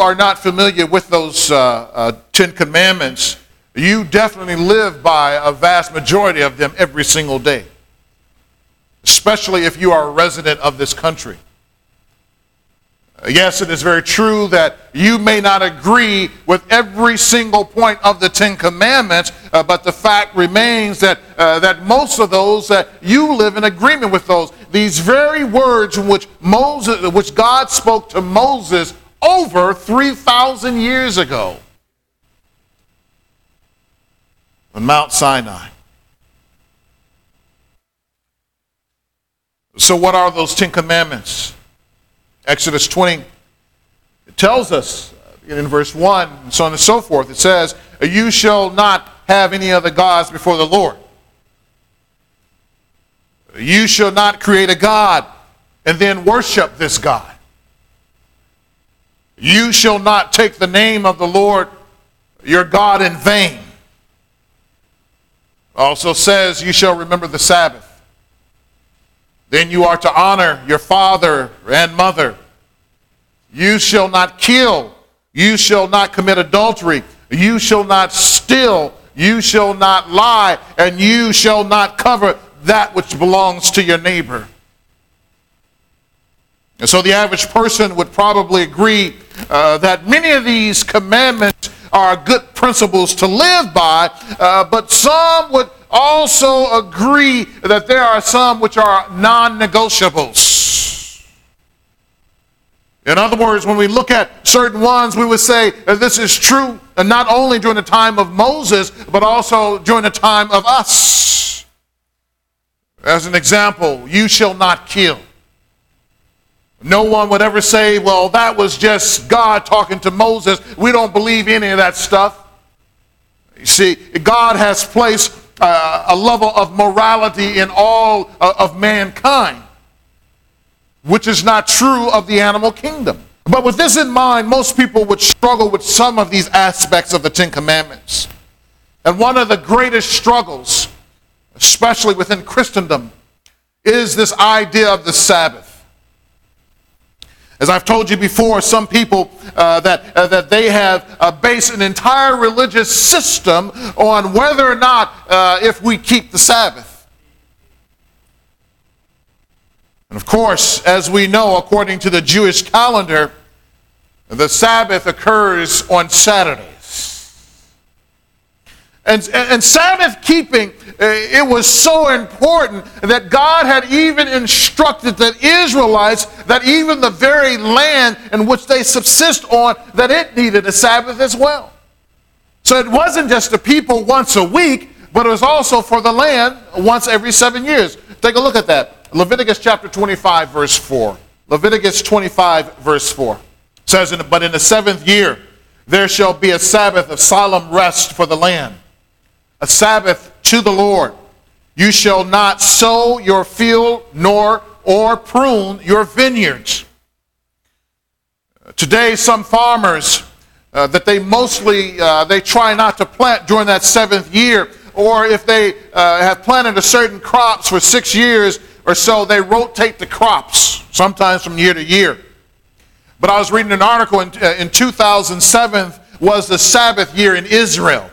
are not familiar with those uh, uh, Ten Commandments, you definitely live by a vast majority of them every single day, especially if you are a resident of this country. Yes, it is very true that you may not agree with every single point of the Ten Commandments, uh, but the fact remains that, uh, that most of those, that you live in agreement with those. These very words which, Moses, which God spoke to Moses over 3,000 years ago on Mount Sinai. So, what are those Ten Commandments? Exodus 20 it tells us uh, in verse 1, and so on and so forth, it says, You shall not have any other gods before the Lord. You shall not create a God and then worship this God. You shall not take the name of the Lord your God in vain. Also says, You shall remember the Sabbath. Then you are to honor your father and mother. You shall not kill. You shall not commit adultery. You shall not steal. You shall not lie. And you shall not cover that which belongs to your neighbor. And so the average person would probably agree uh, that many of these commandments are good principles to live by, uh, but some would also agree that there are some which are non negotiables. In other words, when we look at certain ones, we would say this is true and not only during the time of Moses, but also during the time of us. As an example, you shall not kill. No one would ever say, well, that was just God talking to Moses. We don't believe any of that stuff. You see, God has placed uh, a level of morality in all uh, of mankind, which is not true of the animal kingdom. But with this in mind, most people would struggle with some of these aspects of the Ten Commandments. And one of the greatest struggles, especially within Christendom, is this idea of the Sabbath. As I've told you before, some people uh, that, uh, that they have uh, based an entire religious system on whether or not uh, if we keep the Sabbath. And of course, as we know, according to the Jewish calendar, the Sabbath occurs on Saturdays. And, and Sabbath keeping, uh, it was so important that God had even instructed the Israelites that even the very land in which they subsist on, that it needed a Sabbath as well. So it wasn't just the people once a week, but it was also for the land once every seven years. Take a look at that. Leviticus chapter 25, verse 4. Leviticus 25, verse 4 says, But in the seventh year there shall be a Sabbath of solemn rest for the land a Sabbath to the Lord. You shall not sow your field nor or prune your vineyards. Today, some farmers uh, that they mostly uh, they try not to plant during that seventh year, or if they uh, have planted a certain crops for six years or so, they rotate the crops sometimes from year to year. But I was reading an article in, uh, in 2007 was the Sabbath year in Israel.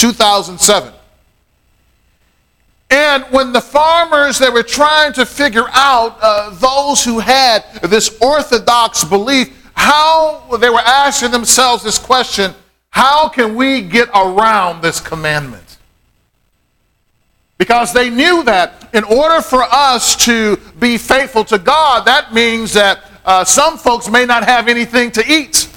2007. And when the farmers, that were trying to figure out uh, those who had this orthodox belief, how they were asking themselves this question how can we get around this commandment? Because they knew that in order for us to be faithful to God, that means that uh, some folks may not have anything to eat.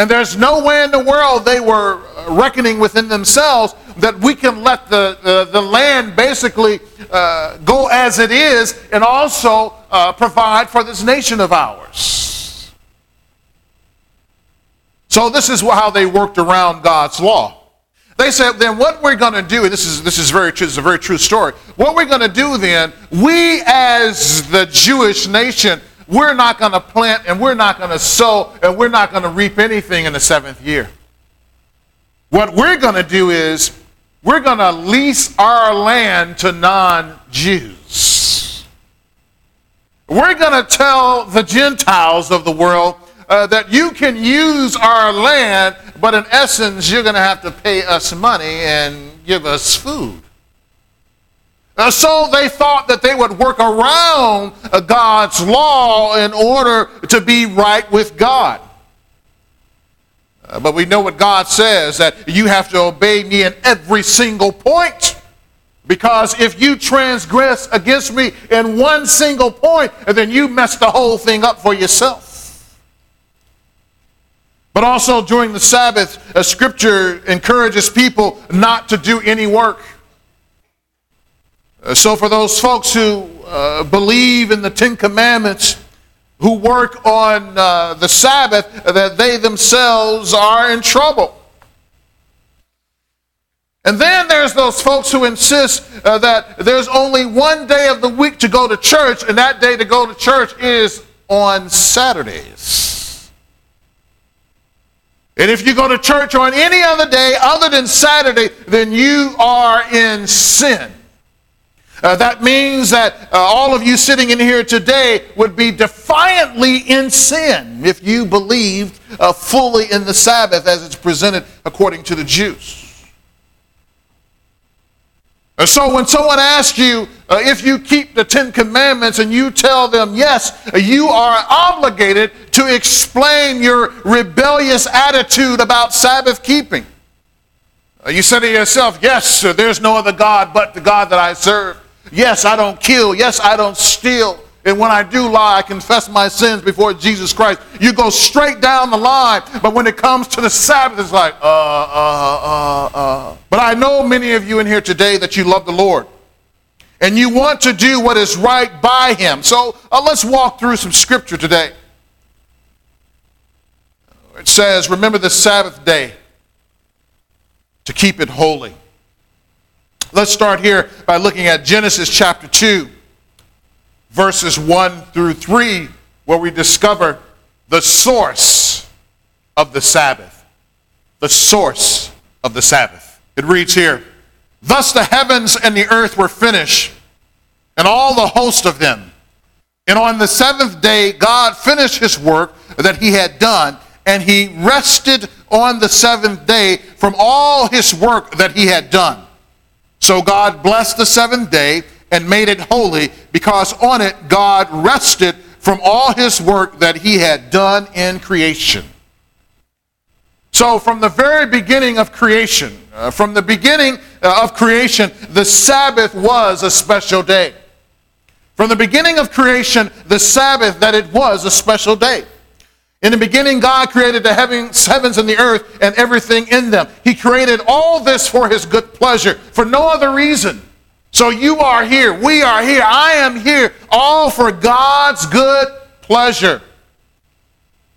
And there's no way in the world they were reckoning within themselves that we can let the, the, the land basically uh, go as it is and also uh, provide for this nation of ours. So this is how they worked around God's law. They said, then what we're going to do, this is, this is very true, this is a very true story. What we're going to do then, we as the Jewish nation, we're not going to plant and we're not going to sow and we're not going to reap anything in the seventh year. What we're going to do is we're going to lease our land to non Jews. We're going to tell the Gentiles of the world uh, that you can use our land, but in essence, you're going to have to pay us money and give us food. Uh, so they thought that they would work around uh, God's law in order to be right with God. Uh, but we know what God says that you have to obey me in every single point. Because if you transgress against me in one single point, then you mess the whole thing up for yourself. But also during the Sabbath, a scripture encourages people not to do any work. Uh, so, for those folks who uh, believe in the Ten Commandments, who work on uh, the Sabbath, that they themselves are in trouble. And then there's those folks who insist uh, that there's only one day of the week to go to church, and that day to go to church is on Saturdays. And if you go to church on any other day other than Saturday, then you are in sin. Uh, that means that uh, all of you sitting in here today would be defiantly in sin if you believed uh, fully in the Sabbath as it's presented according to the Jews. Uh, so when someone asks you uh, if you keep the Ten Commandments and you tell them yes, you are obligated to explain your rebellious attitude about Sabbath keeping. Uh, you say to yourself, yes, sir. there's no other God but the God that I serve. Yes, I don't kill. Yes, I don't steal. And when I do lie, I confess my sins before Jesus Christ. You go straight down the line. But when it comes to the Sabbath, it's like, uh, uh, uh, uh. But I know many of you in here today that you love the Lord. And you want to do what is right by Him. So uh, let's walk through some scripture today. It says, Remember the Sabbath day to keep it holy. Let's start here by looking at Genesis chapter 2, verses 1 through 3, where we discover the source of the Sabbath. The source of the Sabbath. It reads here Thus the heavens and the earth were finished, and all the host of them. And on the seventh day, God finished his work that he had done, and he rested on the seventh day from all his work that he had done. So God blessed the seventh day and made it holy because on it God rested from all his work that he had done in creation. So, from the very beginning of creation, uh, from the beginning uh, of creation, the Sabbath was a special day. From the beginning of creation, the Sabbath, that it was a special day. In the beginning, God created the heavens, heavens and the earth and everything in them. He created all this for His good pleasure, for no other reason. So you are here, we are here, I am here, all for God's good pleasure.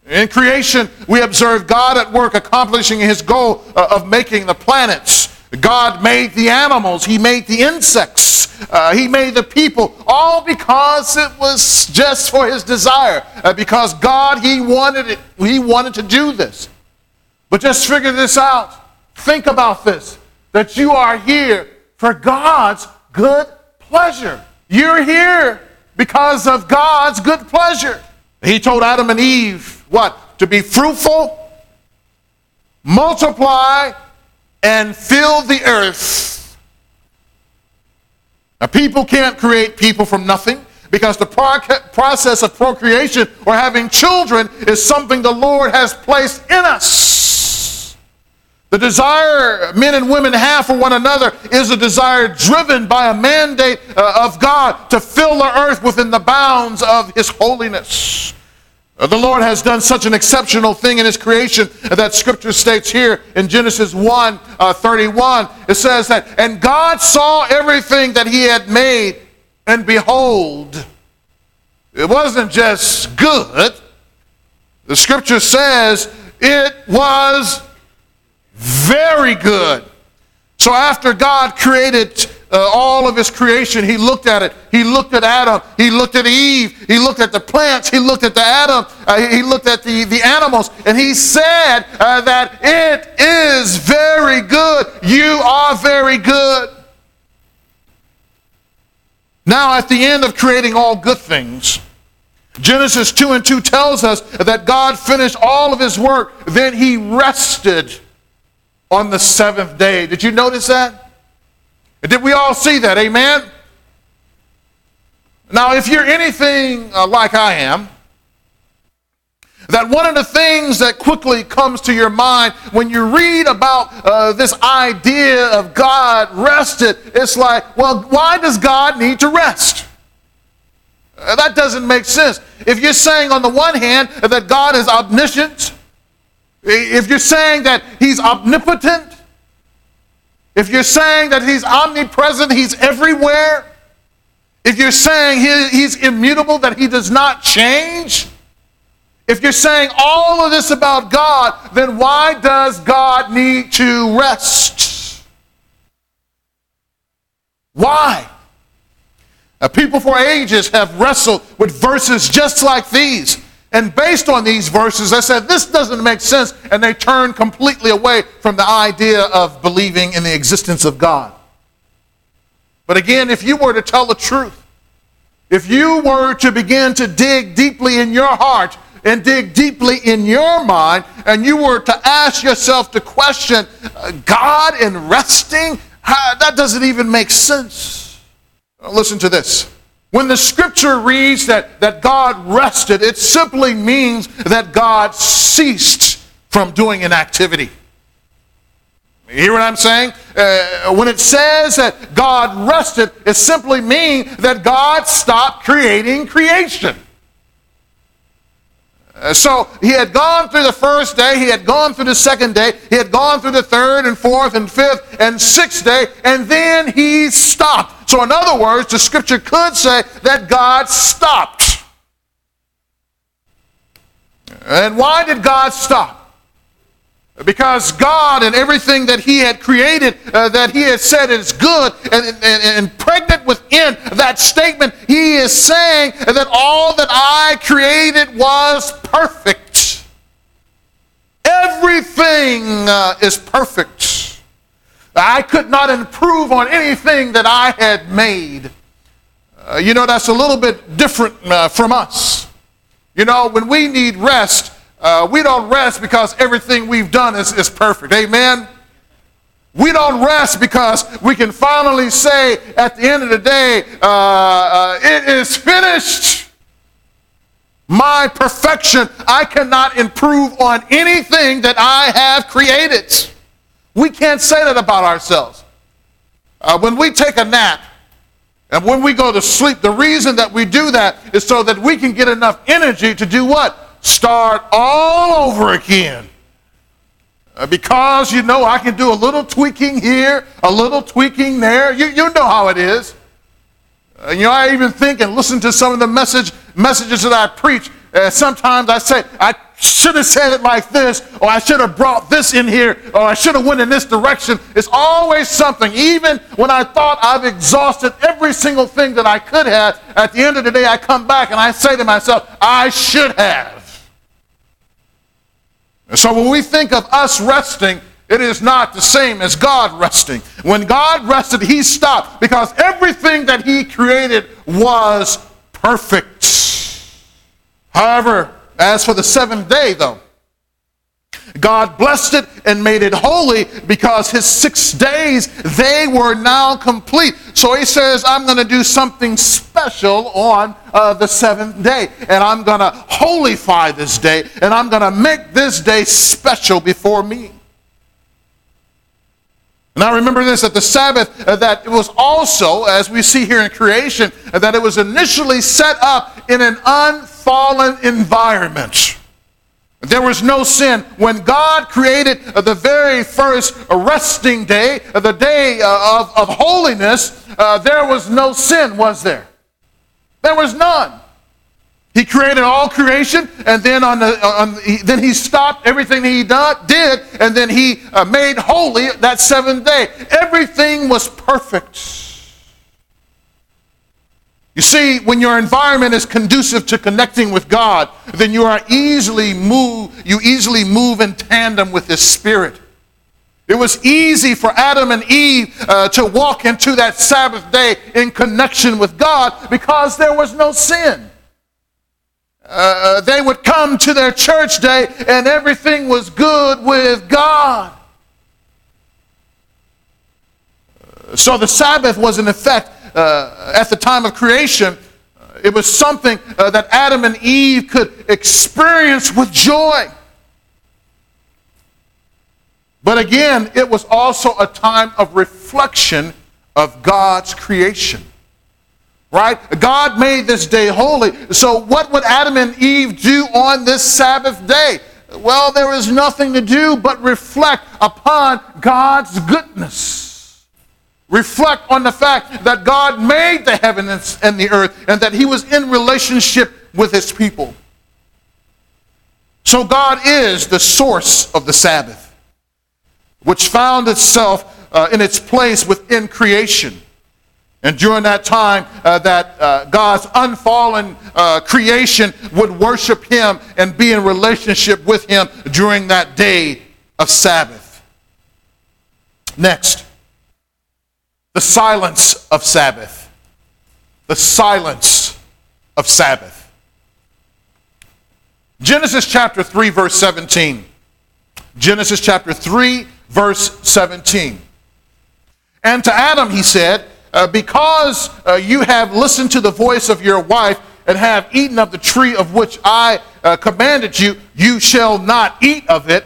In creation, we observe God at work accomplishing His goal uh, of making the planets. God made the animals, He made the insects. Uh, he made the people, all because it was just for his desire. Uh, because God, he wanted it, he wanted to do this. But just figure this out. Think about this that you are here for God's good pleasure. You're here because of God's good pleasure. He told Adam and Eve what? To be fruitful, multiply, and fill the earth now, people can't create people from nothing because the process of procreation or having children is something the Lord has placed in us. The desire men and women have for one another is a desire driven by a mandate uh, of God to fill the earth within the bounds of His holiness. Uh, the Lord has done such an exceptional thing in His creation that Scripture states here in Genesis 1 uh, 31. It says that, and God saw everything that He had made, and behold, it wasn't just good. The Scripture says it was very good. So after God created uh, all of his creation, he looked at it. He looked at Adam. He looked at Eve. He looked at the plants. He looked at the Adam. Uh, he looked at the, the animals. And he said uh, that it is very good. You are very good. Now, at the end of creating all good things, Genesis 2 and 2 tells us that God finished all of his work, then he rested on the seventh day. Did you notice that? Did we all see that? Amen? Now, if you're anything uh, like I am, that one of the things that quickly comes to your mind when you read about uh, this idea of God rested, it's like, well, why does God need to rest? Uh, that doesn't make sense. If you're saying, on the one hand, that God is omniscient, if you're saying that He's omnipotent, if you're saying that He's omnipresent, He's everywhere, if you're saying he, He's immutable, that He does not change, if you're saying all of this about God, then why does God need to rest? Why? Now, people for ages have wrestled with verses just like these. And based on these verses, I said, this doesn't make sense. And they turned completely away from the idea of believing in the existence of God. But again, if you were to tell the truth, if you were to begin to dig deeply in your heart and dig deeply in your mind, and you were to ask yourself the question, God in resting? That doesn't even make sense. Listen to this. When the scripture reads that, that God rested, it simply means that God ceased from doing an activity. You hear what I'm saying? Uh, when it says that God rested, it simply means that God stopped creating creation. Uh, so he had gone through the first day, he had gone through the second day, he had gone through the third and fourth and fifth and sixth day, and then he stopped. So, in other words, the scripture could say that God stopped. And why did God stop? Because God and everything that He had created, uh, that He had said is good, and, and, and pregnant within that statement, He is saying that all that I created was perfect. Everything uh, is perfect. I could not improve on anything that I had made. Uh, you know, that's a little bit different uh, from us. You know, when we need rest, uh, we don't rest because everything we've done is, is perfect. Amen? We don't rest because we can finally say at the end of the day, uh, uh, it is finished. My perfection, I cannot improve on anything that I have created. We can't say that about ourselves. Uh, when we take a nap, and when we go to sleep, the reason that we do that is so that we can get enough energy to do what? Start all over again. Uh, because, you know, I can do a little tweaking here, a little tweaking there. You, you know how it is. Uh, you know, I even think and listen to some of the message, messages that I preach. Uh, sometimes I say, I should have said it like this, or I should have brought this in here, or I should have went in this direction. It's always something. Even when I thought I've exhausted every single thing that I could have, at the end of the day, I come back and I say to myself, I should have. And so when we think of us resting, it is not the same as God resting. When God rested, he stopped because everything that he created was perfect. However, as for the seventh day, though, God blessed it and made it holy because his six days, they were now complete. So he says, I'm going to do something special on uh, the seventh day. And I'm going to holify this day. And I'm going to make this day special before me. Now remember this that the Sabbath, uh, that it was also, as we see here in creation, uh, that it was initially set up in an unfallen environment. There was no sin. When God created the very first resting day, the day uh, of, of holiness, uh, there was no sin, was there? There was none. He created all creation, and then on the on, then he stopped everything he did, and then he uh, made holy that seventh day. Everything was perfect. You see, when your environment is conducive to connecting with God, then you are easily move, you easily move in tandem with His Spirit. It was easy for Adam and Eve uh, to walk into that Sabbath day in connection with God because there was no sin. uh, they would come to their church day and everything was good with God. So the Sabbath was in effect uh, at the time of creation. It was something uh, that Adam and Eve could experience with joy. But again, it was also a time of reflection of God's creation. Right? God made this day holy. So, what would Adam and Eve do on this Sabbath day? Well, there is nothing to do but reflect upon God's goodness. Reflect on the fact that God made the heavens and the earth and that He was in relationship with His people. So, God is the source of the Sabbath which found itself uh, in its place within creation. And during that time, uh, that uh, God's unfallen uh, creation would worship Him and be in relationship with Him during that day of Sabbath. Next, the silence of Sabbath. The silence of Sabbath. Genesis chapter 3, verse 17. Genesis chapter 3, verse 17. And to Adam he said, uh, Because uh, you have listened to the voice of your wife and have eaten of the tree of which I uh, commanded you, you shall not eat of it.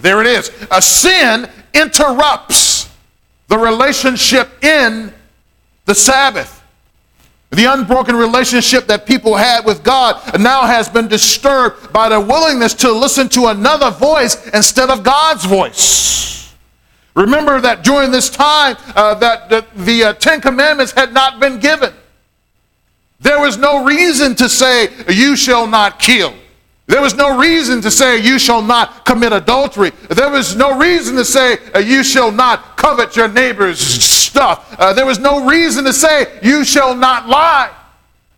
There it is. A sin interrupts the relationship in the Sabbath. The unbroken relationship that people had with God now has been disturbed by their willingness to listen to another voice instead of God's voice. Remember that during this time uh, that the, the uh, Ten Commandments had not been given. There was no reason to say, you shall not kill. There was no reason to say, you shall not commit adultery. There was no reason to say, you shall not covet your neighbor's stuff. Uh, there was no reason to say, You shall not lie.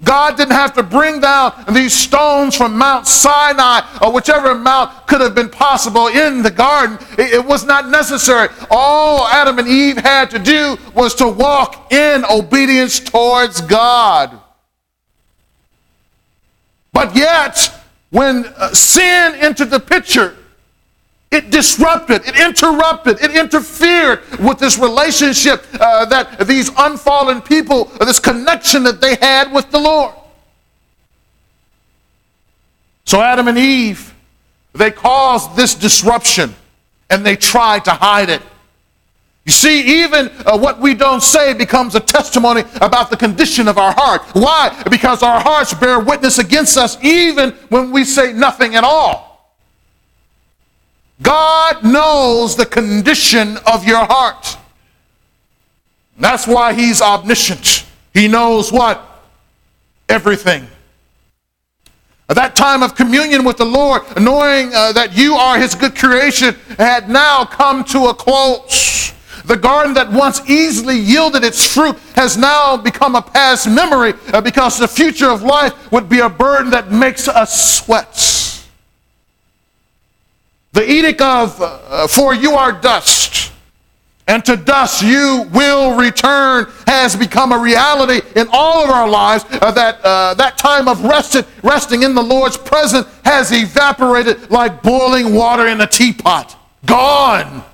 God didn't have to bring down these stones from Mount Sinai or whichever mount could have been possible in the garden. It, it, was not necessary. All Adam and Eve had to do was to walk in obedience towards God. But yet, when uh, sin entered the picture, it disrupted, it interrupted, it interfered with this relationship uh, that these unfallen people, uh, this connection that they had with the Lord. So Adam and Eve, they caused this disruption and they tried to hide it. You see, even uh, what we don't say becomes a testimony about the condition of our heart. Why? Because our hearts bear witness against us even when we say nothing at all. God knows the condition of your heart. That's why he's omniscient. He knows what? Everything. At that time of communion with the Lord, knowing uh, that you are his good creation, had now come to a close. The garden that once easily yielded its fruit has now become a past memory uh, because the future of life would be a burden that makes us sweat. The edict of, uh, for you are dust, and to dust you will return, has become a reality in all of our lives. Uh, that, uh, that time of rested, resting in the Lord's presence has evaporated like boiling water in a teapot. Gone.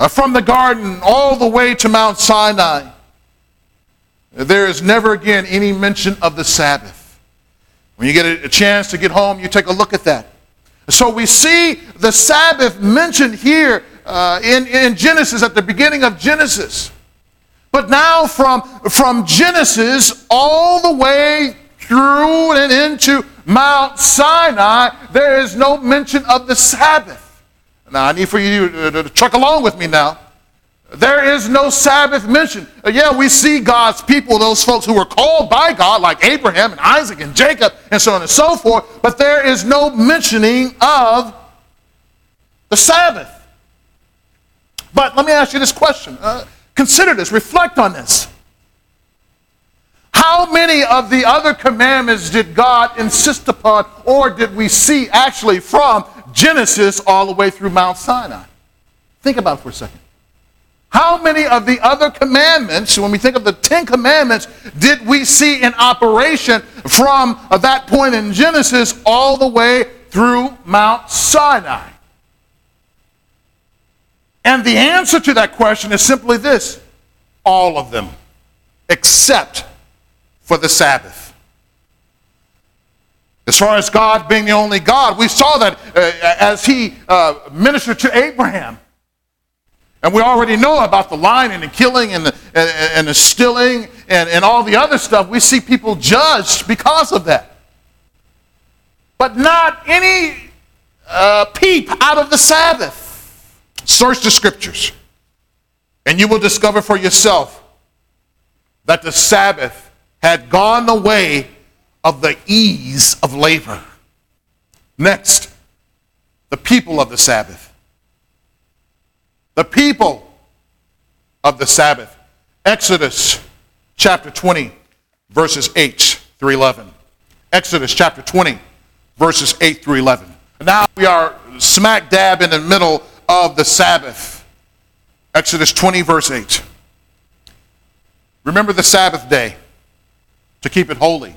Uh, from the garden all the way to Mount Sinai, there is never again any mention of the Sabbath. When you get a chance to get home, you take a look at that. So we see the Sabbath mentioned here uh, in, in Genesis, at the beginning of Genesis. But now, from, from Genesis all the way through and into Mount Sinai, there is no mention of the Sabbath. Now, I need for you to, truck along with me now. there is no Sabbath mentioned. Uh, yeah, we see God's people, those folks who were called by God, like Abraham and Isaac and Jacob, and so on and so forth, but there is no mentioning of the Sabbath. But let me ask you this question. Uh, consider this, reflect on this. How many of the other commandments did God insist upon, or did we see actually from Genesis all the way through Mount Sinai? Think about it for a second. How many of the other commandments, when we think of the Ten Commandments, did we see in operation from that point in Genesis all the way through Mount Sinai? And the answer to that question is simply this all of them, except for the Sabbath. As far as God being the only God, we saw that uh, as he uh, ministered to Abraham. And we already know about the lying and the killing and the, and, and the stealing and, and all the other stuff. We see people judged because of that. But not any uh, peep out of the Sabbath. Search the scriptures, and you will discover for yourself that the Sabbath had gone the way of the ease of labor. Next, the people of the Sabbath the people of the Sabbath. Exodus chapter 20, verses 8 through 11. Exodus chapter 20, verses 8 through 11. Now we are smack dab in the middle of the Sabbath. Exodus 20, verse 8. Remember the Sabbath day to keep it holy.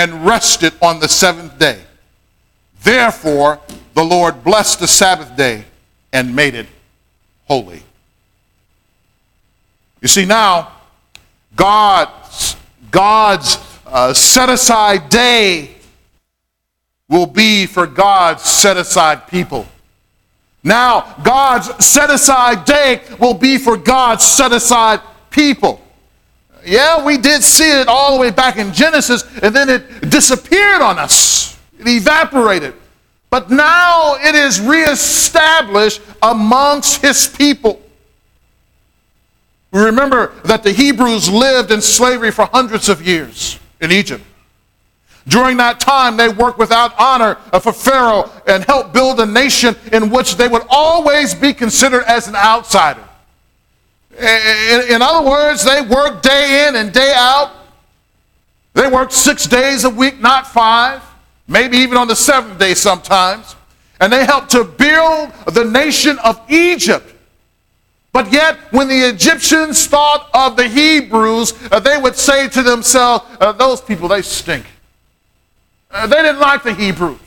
and rested on the seventh day. Therefore, the Lord blessed the Sabbath day and made it holy. You see, now, God's, God's uh, set aside day will be for God's set aside people. Now, God's set aside day will be for God's set aside people. Yeah, we did see it all the way back in Genesis, and then it disappeared on us. It evaporated. But now it is reestablished amongst his people. We remember that the Hebrews lived in slavery for hundreds of years in Egypt. During that time, they worked without honor for Pharaoh and helped build a nation in which they would always be considered as an outsider. In, other words, they worked day in and day out. They worked six days a week, not five maybe even on the seventh day sometimes. And they helped to build the nation of Egypt. But yet, when the Egyptians thought of the Hebrews, uh, they would say to themselves, uh, Those people, they stink. Uh, they didn't like the Hebrews.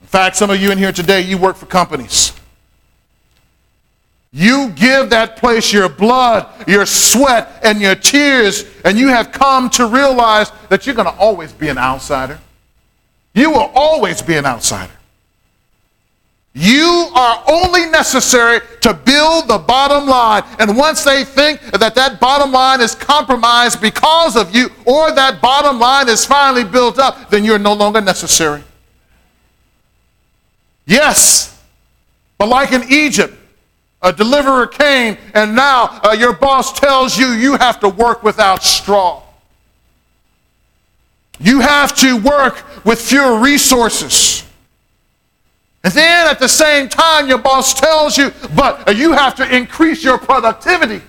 In fact, some of you in here today, you work for companies. You give that place your blood, your sweat, and your tears, and you have come to realize that you're going to always be an outsider. You will always be an outsider. You are only necessary to build the bottom line. And once they think that that bottom line is compromised because of you, or that bottom line is finally built up, then you're no longer necessary. Yes, but like in Egypt, a deliverer came, and now uh, your boss tells you you have to work without straw. You have to work with fewer resources. And then at the same time, your boss tells you, but uh, you have to increase your productivity.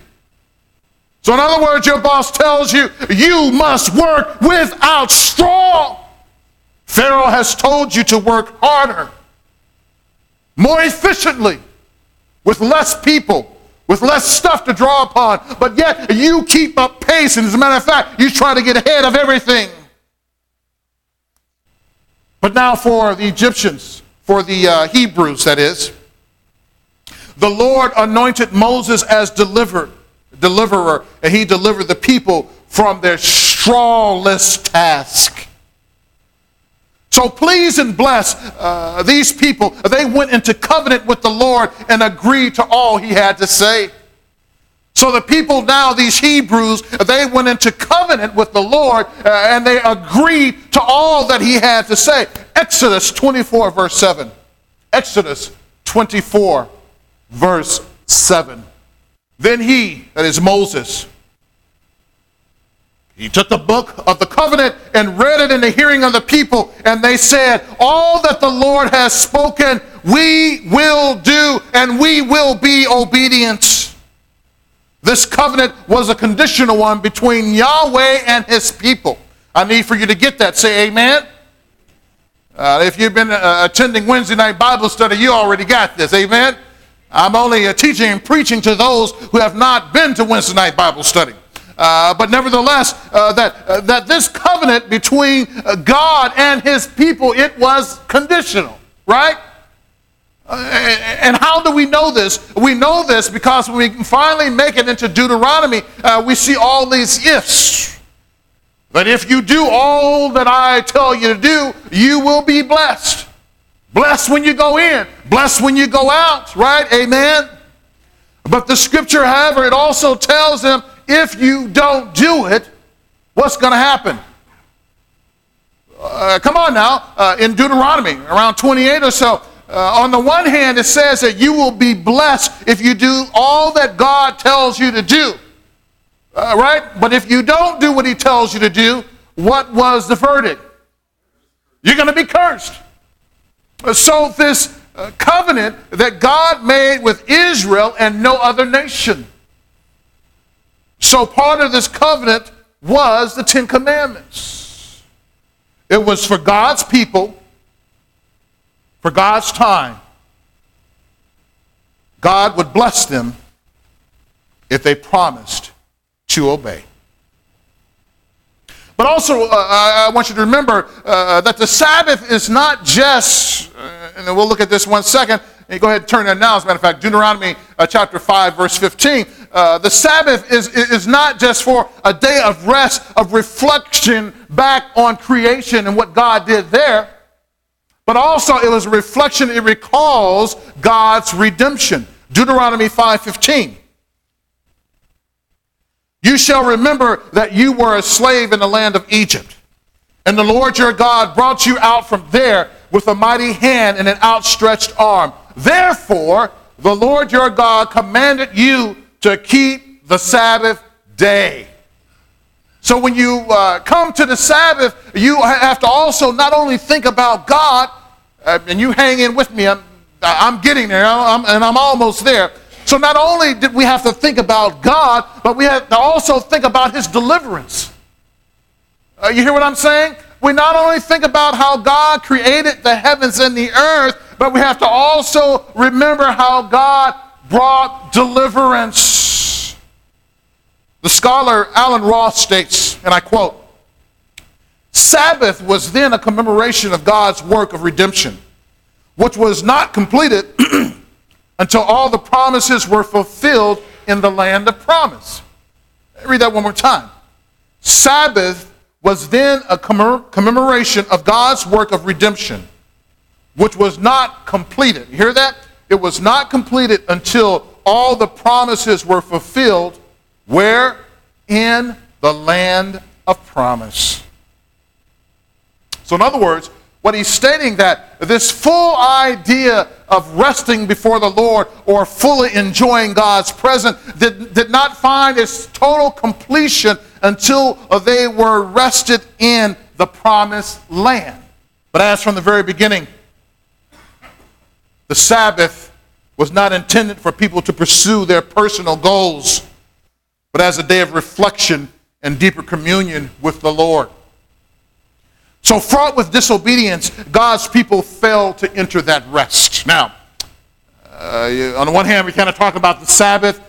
So, in other words, your boss tells you, you must work without straw. Pharaoh has told you to work harder, more efficiently with less people, with less stuff to draw upon, but yet you keep up pace. And as a matter of fact, you try to get ahead of everything. But now, for the Egyptians, for the uh, Hebrews, that is, The Lord anointed Moses as deliverer, deliverer, and he delivered the people from their strawless task. So please and bless uh, these people. They went into covenant with the Lord and agreed to all he had to say. So the people now, these Hebrews, they went into covenant with the Lord uh, and they agreed to all that he had to say. Exodus 24, verse 7. Exodus 24, verse 7. Then he, that is Moses, he took the book of the covenant and read it in the hearing of the people, and they said, All that the Lord has spoken, we will do, and we will be obedient. This covenant was a conditional one between Yahweh and his people. I need for you to get that. Say amen. Uh, if you've been uh, attending Wednesday night Bible study, you already got this. Amen. I'm only uh, teaching and preaching to those who have not been to Wednesday night Bible study. Uh, but nevertheless, uh, that, uh, that this covenant between God and his people, it was conditional, right? and how do we know this? We know this because when we finally make it into Deuteronomy, we see all these ifs. But if you do all that I tell you to do, you will be blessed. Blessed when you go in, blessed when you go out, right? Amen. But the scripture, however, it also tells them if you don't do it, what's going to happen? Uh, come on now, uh, in Deuteronomy, around 28 or so, uh, on the one hand, it says that you will be blessed if you do all that God tells you to do. Uh, right? But if you don't do what he tells you to do, what was the verdict? You're going to be cursed. So, this uh, covenant that God made with Israel and no other nation. So, part of this covenant was the Ten Commandments. It was for God's people, for God's time. God would bless them if they promised to obey. But also, uh, I want you to remember uh, that the Sabbath is not just, uh, and we'll look at this one second. And go ahead and turn there now. As a matter of fact, Deuteronomy uh, chapter 5, verse 15. Uh, the Sabbath is, is not just for a day of rest, of reflection back on creation and what God did there, but also it was a reflection, it recalls God's redemption. Deuteronomy 5.15. You shall remember that you were a slave in the land of Egypt, and the Lord your God brought you out from there with a mighty hand and an outstretched arm. Therefore, the Lord your God commanded you to keep the Sabbath day. So when you uh, come to the Sabbath, you have to also not only think about God, uh, and you hang in with me, I'm, I'm getting there, I'm, and I'm almost there. So not only did we have to think about God, but we have to also think about his deliverance. Uh, you hear what I'm saying? We not only think about how God created the heavens and the earth, but we have to also remember how God brought deliverance. The scholar Alan Roth states, and I quote, Sabbath was then a commemoration of God's work of redemption, which was not completed until all the promises were fulfilled in the land of promise. Read that one more time. Sabbath was then a commemoration of God's work of redemption, which was not completed. You hear that? It was not completed until all the promises were fulfilled. Where? In the land of promise. So, in other words, what he's stating that this full idea of resting before the Lord or fully enjoying God's presence did, did not find its total completion until they were rested in the promised land. But as from the very beginning, the Sabbath was not intended for people to pursue their personal goals, but as a day of reflection and deeper communion with the Lord. So, fraught with disobedience, God's people failed to enter that rest. Now, uh, on the one hand, we kind of talk about the Sabbath,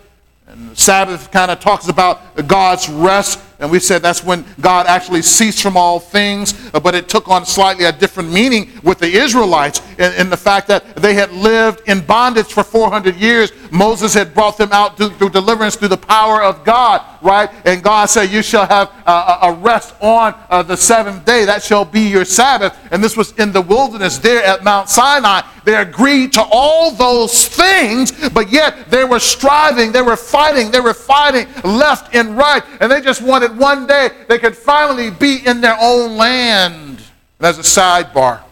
and the Sabbath kind of talks about God's rest. And we said that's when God actually ceased from all things, uh, but it took on slightly a different meaning with the Israelites in, in the fact that they had lived in bondage for 400 years. Moses had brought them out through, through deliverance through the power of God, right? And God said, You shall have uh, a rest on uh, the seventh day. That shall be your Sabbath. And this was in the wilderness there at Mount Sinai. They agreed to all those things, but yet they were striving, they were fighting, they were fighting left and right. And they just wanted one day they could finally be in their own land. And as a sidebar,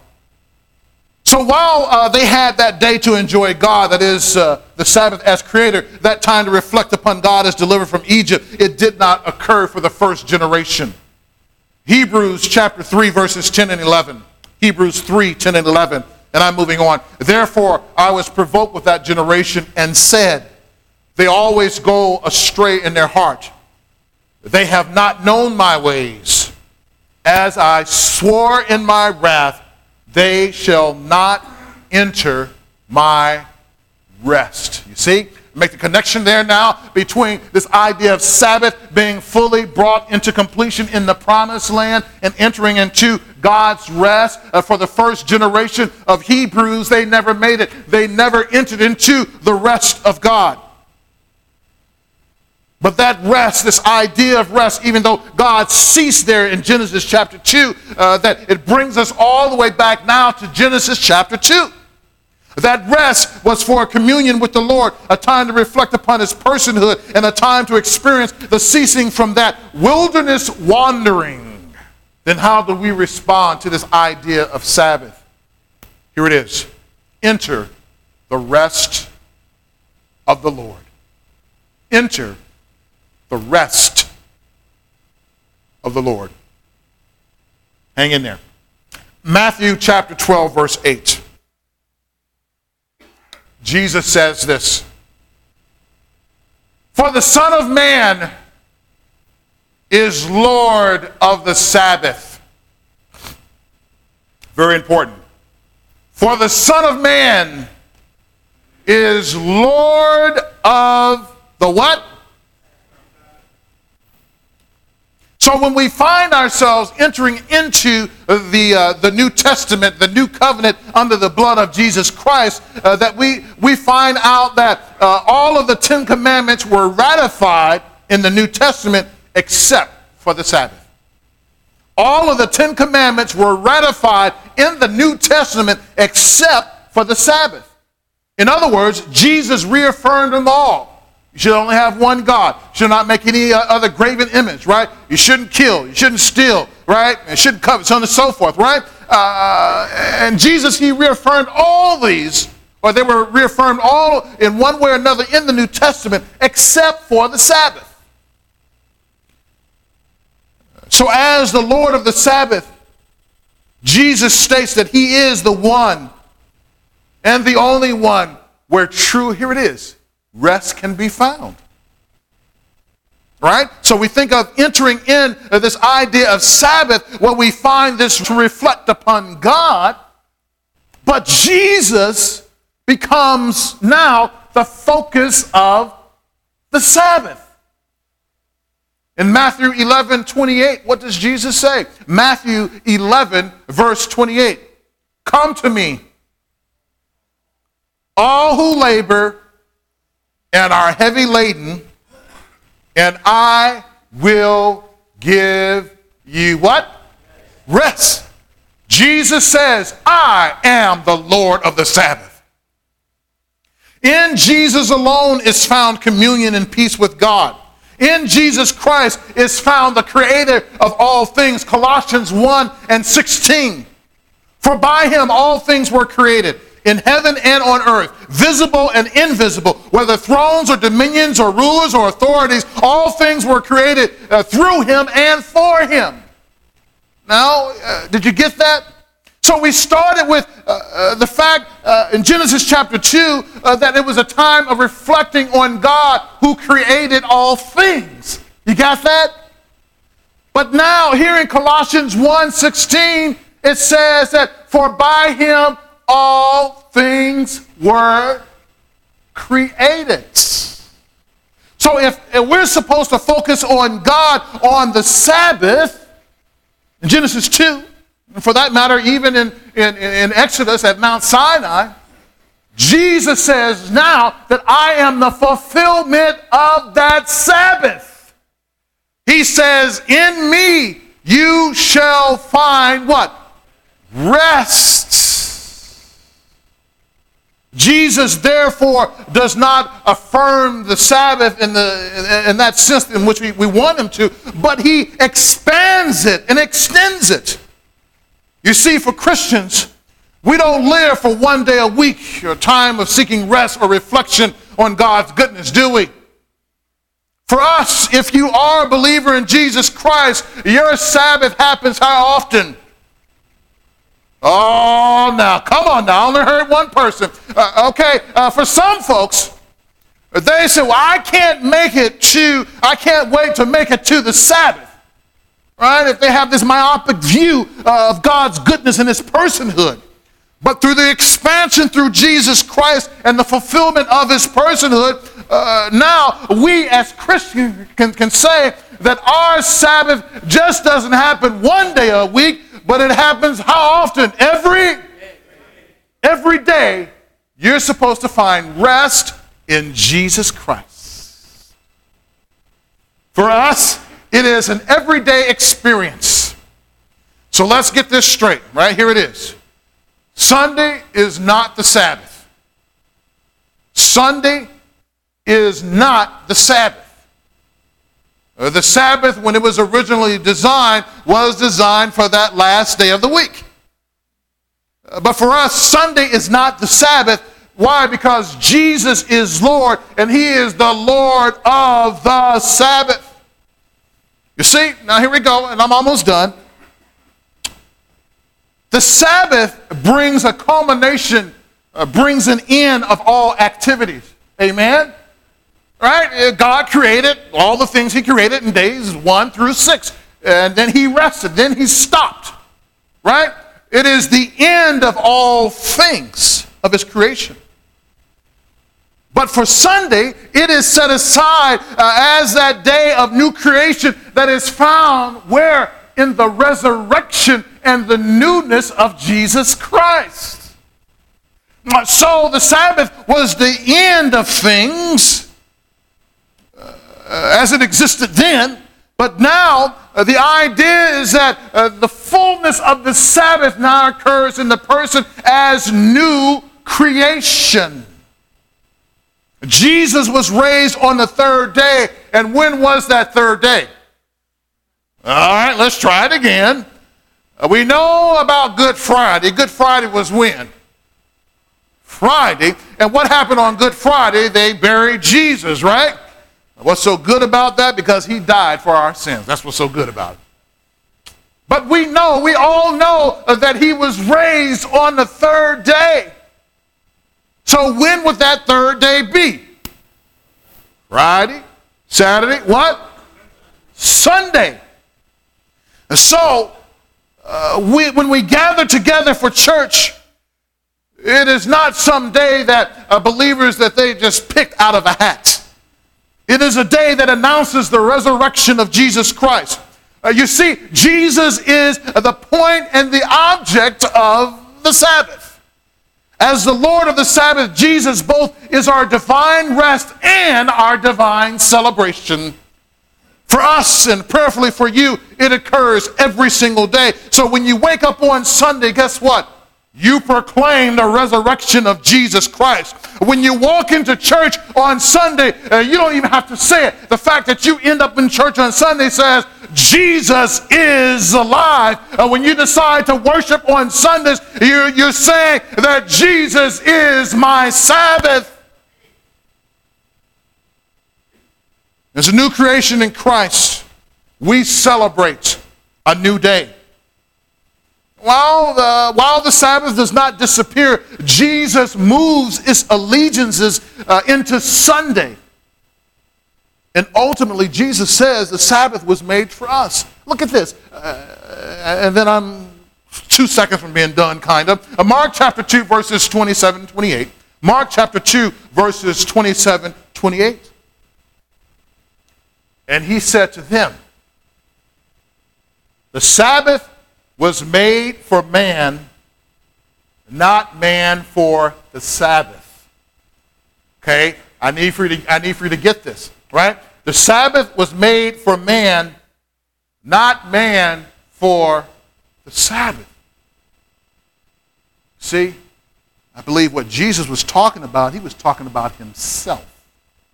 so while uh, they had that day to enjoy God, that is uh, the Sabbath as creator, that time to reflect upon God as delivered from Egypt, it did not occur for the first generation. Hebrews chapter 3, verses 10 and 11. Hebrews 3, 10 and 11. And I'm moving on. Therefore, I was provoked with that generation and said, They always go astray in their heart. They have not known my ways. As I swore in my wrath, they shall not enter my rest. You see? Make the connection there now between this idea of Sabbath being fully brought into completion in the promised land and entering into God's rest. Uh, for the first generation of Hebrews, they never made it. They never entered into the rest of God. But that rest, this idea of rest, even though God ceased there in Genesis chapter 2, uh, that it brings us all the way back now to Genesis chapter 2. That rest was for a communion with the Lord, a time to reflect upon his personhood, and a time to experience the ceasing from that wilderness wandering. Then, how do we respond to this idea of Sabbath? Here it is enter the rest of the Lord. Enter the rest of the Lord. Hang in there. Matthew chapter 12, verse 8. Jesus says this For the Son of Man is Lord of the Sabbath. Very important. For the Son of Man is Lord of the what? So when we find ourselves entering into the, uh, the New Testament, the New Covenant under the blood of Jesus Christ, uh, that we, we find out that uh, all of the Ten Commandments were ratified in the New Testament except for the Sabbath. All of the Ten Commandments were ratified in the New Testament except for the Sabbath. In other words, Jesus reaffirmed them all. You should only have one God. You should not make any uh, other graven image, right? You shouldn't kill. You shouldn't steal, right? You shouldn't covet, so on and so forth, right? Uh, and Jesus, he reaffirmed all these, or they were reaffirmed all in one way or another in the New Testament, except for the Sabbath. So, as the Lord of the Sabbath, Jesus states that he is the one and the only one where true, here it is, rest can be found. Right? So we think of entering in uh, this idea of Sabbath where we find this to reflect upon God, but Jesus becomes now the focus of the Sabbath. In Matthew 11, 28, what does Jesus say? Matthew 11, verse 28. Come to me, all who labor and are heavy laden, and I will give you what? Rest. Jesus says, I am the Lord of the Sabbath. In Jesus alone is found communion and peace with God. In Jesus Christ is found the creator of all things. Colossians 1 and 16. For by him all things were created in heaven and on earth, visible and invisible, whether thrones or dominions or rulers or authorities, all things were created uh, through him and for him. Now, uh, did you get that? So we started with uh, uh the fact uh, in Genesis chapter 2 uh, that it was a time of reflecting on God who created all things. You got that? But now here in Colossians 1:16 it says that for by him all things were created. So if, if we're supposed to focus on God on the Sabbath, in Genesis 2, and for that matter, even in, in, in Exodus at Mount Sinai, Jesus says now that I am the fulfillment of that Sabbath. He says, In me you shall find what? Rest. Jesus, therefore, does not affirm the Sabbath in, the, in that sense in which we, we want him to, but he expands it and extends it. You see, for Christians, we don't live for one day a week or time of seeking rest or reflection on God's goodness, do we? For us, if you are a believer in Jesus Christ, your Sabbath happens how often? Oh, now, come on now. I only heard one person. Uh, okay, uh, for some folks, they say, well, I can't make it to, I can't wait to make it to the Sabbath. Right? If they have this myopic view uh, of God's goodness and His personhood. But through the expansion through Jesus Christ and the fulfillment of His personhood, uh, now we as Christians can, can say that our Sabbath just doesn't happen one day a week, but it happens how often? Every every day you're supposed to find rest in Jesus Christ. For us, it is an everyday experience. So let's get this straight. Right here it is. Sunday is not the Sabbath. Sunday is not the Sabbath. Uh, the Sabbath, when it was originally designed, was designed for that last day of the week. Uh, but for us, Sunday is not the Sabbath. Why? Because Jesus is Lord and He is the Lord of the Sabbath. You see, now here we go, and I'm almost done. The Sabbath brings a culmination, uh, brings an end of all activities. Amen? Right? Uh, God created all the things He created in days one through six. And then He rested. Then He stopped. Right? It is the end of all things of His creation. But for Sunday, it is set aside uh, as that day of new creation that is found where? In the resurrection and the newness of Jesus Christ. So the Sabbath was the end of things uh, as it existed then, but now uh, the idea is that uh, the fullness of the Sabbath now occurs in the person as new creation. Jesus was raised on the third day, and when was that third day? All right, let's try it again. Uh, we know about Good Friday. Good Friday was when? Friday. And what happened on Good Friday? They buried Jesus, right? What's so good about that? Because he died for our sins. That's what's so good about it. But we know, we all know that he was raised on the third day. So when would that third day be? Friday, Saturday, what? Sunday. So uh, we, when we gather together for church, it is not some day that uh, believers that they just picked out of a hat. It is a day that announces the resurrection of Jesus Christ. Uh, you see, Jesus is the point and the object of the Sabbath. As the Lord of the Sabbath, Jesus both is our divine rest and our divine celebration. For us and prayerfully for you, it occurs every single day. So when you wake up on Sunday, guess what? You proclaim the resurrection of Jesus Christ. When you walk into church on Sunday, uh, you don't even have to say it. The fact that you end up in church on Sunday says, Jesus is alive. Uh, when you decide to worship on Sundays, you're, you're saying that Jesus is my Sabbath. There's a new creation in Christ. We celebrate a new day. While the, while the Sabbath does not disappear, Jesus moves its allegiances uh, into Sunday. And ultimately, Jesus says the Sabbath was made for us. Look at this. Uh, and then I'm two seconds from being done, kind of. Uh, Mark chapter 2, verses 27 28. Mark chapter 2, verses 27 28. And he said to them, The Sabbath was made for man, not man for the Sabbath. Okay? I need for you to, I need for you to get this, right? The Sabbath was made for man, not man for the Sabbath. See, I believe what Jesus was talking about, he was talking about himself.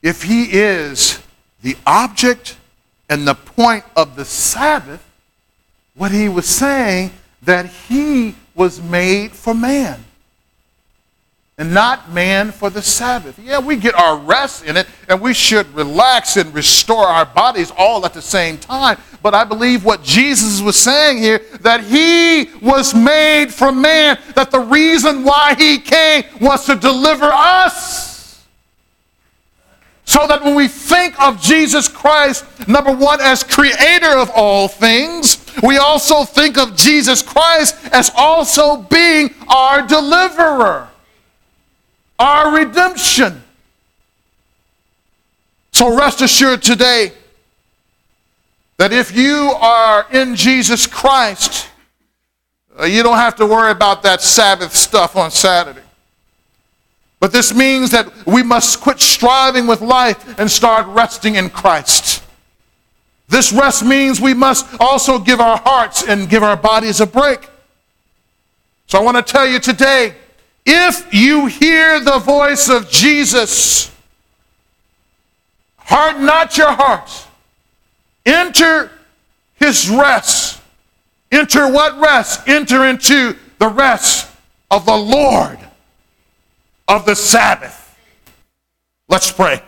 If he is the object and the point of the Sabbath, what he was saying that he was made for man and not man for the Sabbath. Yeah, we get our rest in it, and we should relax and restore our bodies all at the same time. But I believe what Jesus was saying here that he was made for man, that the reason why he came was to deliver us. So that when we think of Jesus Christ, number one, as creator of all things, we also think of Jesus Christ as also being our deliverer our redemption. So rest assured today that if you are in Jesus Christ, uh, you don't have to worry about that Sabbath stuff on Saturday. But this means that we must quit striving with life and start resting in Christ. This rest means we must also give our hearts and give our bodies a break. So I want to tell you today if you hear the voice of Jesus, harden not your heart. Enter his rest. Enter what rest? Enter into the rest of the Lord of the Sabbath. Let's pray.